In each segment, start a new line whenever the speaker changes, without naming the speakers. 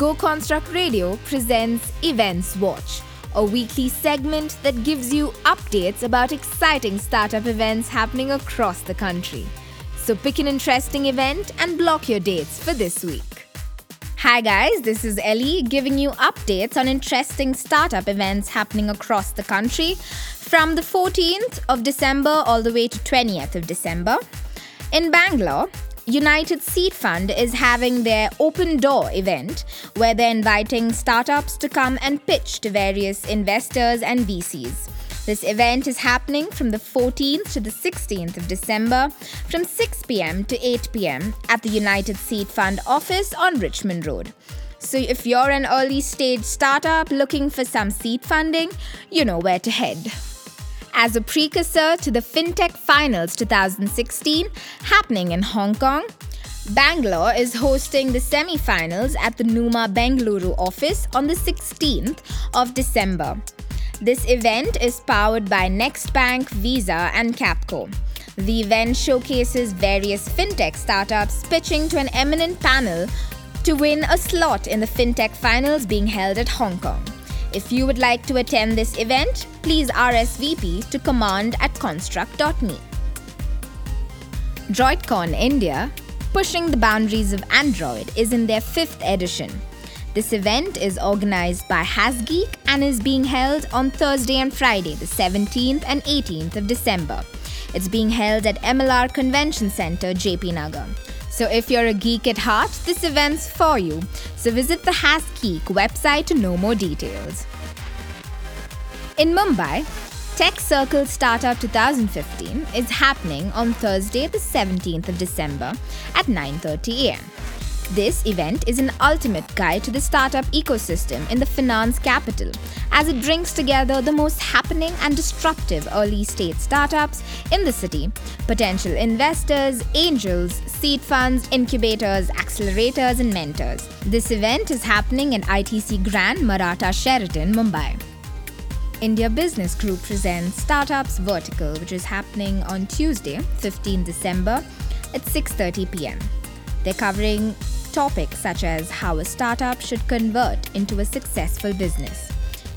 Go Construct Radio presents Events Watch, a weekly segment that gives you updates about exciting startup events happening across the country. So pick an interesting event and block your dates for this week. Hi, guys, this is Ellie giving you updates on interesting startup events happening across the country from the 14th of December all the way to 20th of December. In Bangalore, United Seed Fund is having their open door event where they're inviting startups to come and pitch to various investors and VCs. This event is happening from the 14th to the 16th of December from 6 pm to 8 pm at the United Seed Fund office on Richmond Road. So, if you're an early stage startup looking for some seed funding, you know where to head as a precursor to the FinTech Finals 2016 happening in Hong Kong. Bangalore is hosting the semi finals at the Numa Bengaluru office on the 16th of December. This event is powered by Nextbank, Visa, and Capco. The event showcases various fintech startups pitching to an eminent panel to win a slot in the fintech finals being held at Hong Kong. If you would like to attend this event, please RSVP to command at construct.me. DroidCon India, pushing the boundaries of Android, is in their fifth edition. This event is organized by HasGeek and is being held on Thursday and Friday, the 17th and 18th of December. It's being held at MLR Convention Center, JP Nagar. So if you're a geek at heart, this event's for you. So visit the HasGeek website to know more details. In Mumbai, Tech Circle Startup 2015 is happening on Thursday, the 17th of December at 9:30 a.m. This event is an ultimate guide to the startup ecosystem in the finance capital, as it brings together the most happening and disruptive early stage startups in the city, potential investors, angels, seed funds, incubators, accelerators, and mentors. This event is happening in ITC Grand Maratha Sheraton, Mumbai. India Business Group presents Startups Vertical, which is happening on Tuesday, 15 December at 6:30 p.m. They're covering topics such as how a startup should convert into a successful business.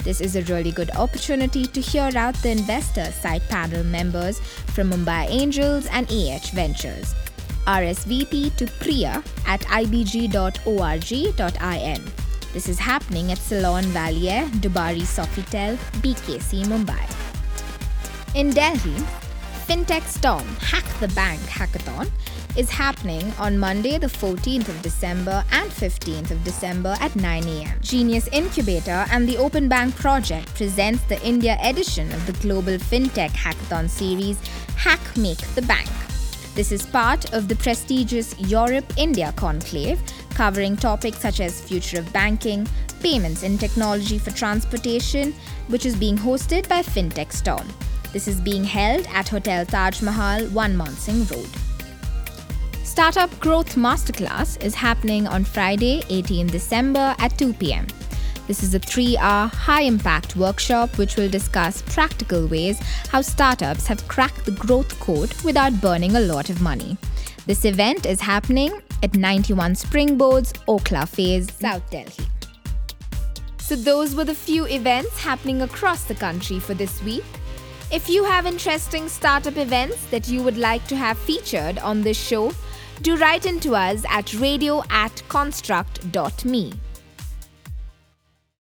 This is a really good opportunity to hear out the investor side panel members from Mumbai Angels and AH Ventures. RSVP to priya at ibg.org.in. This is happening at Salon Valier, Dubari Sofitel, BKC, Mumbai. In Delhi, FinTech Storm Hack the Bank Hackathon is happening on Monday, the 14th of December and 15th of December at 9 a.m. Genius Incubator and the Open Bank Project presents the India edition of the Global FinTech Hackathon series Hack Make the Bank. This is part of the prestigious Europe India Conclave, covering topics such as future of banking, payments and technology for transportation, which is being hosted by FinTech Storm. This is being held at Hotel Taj Mahal, 1 Mansingh Road. Startup Growth Masterclass is happening on Friday, 18 December at 2 p.m. This is a three hour high impact workshop which will discuss practical ways how startups have cracked the growth code without burning a lot of money. This event is happening at 91 Springboards, Okhla Phase, South Delhi. So, those were the few events happening across the country for this week. If you have interesting startup events that you would like to have featured on this show, do write into us at radio at construct.me.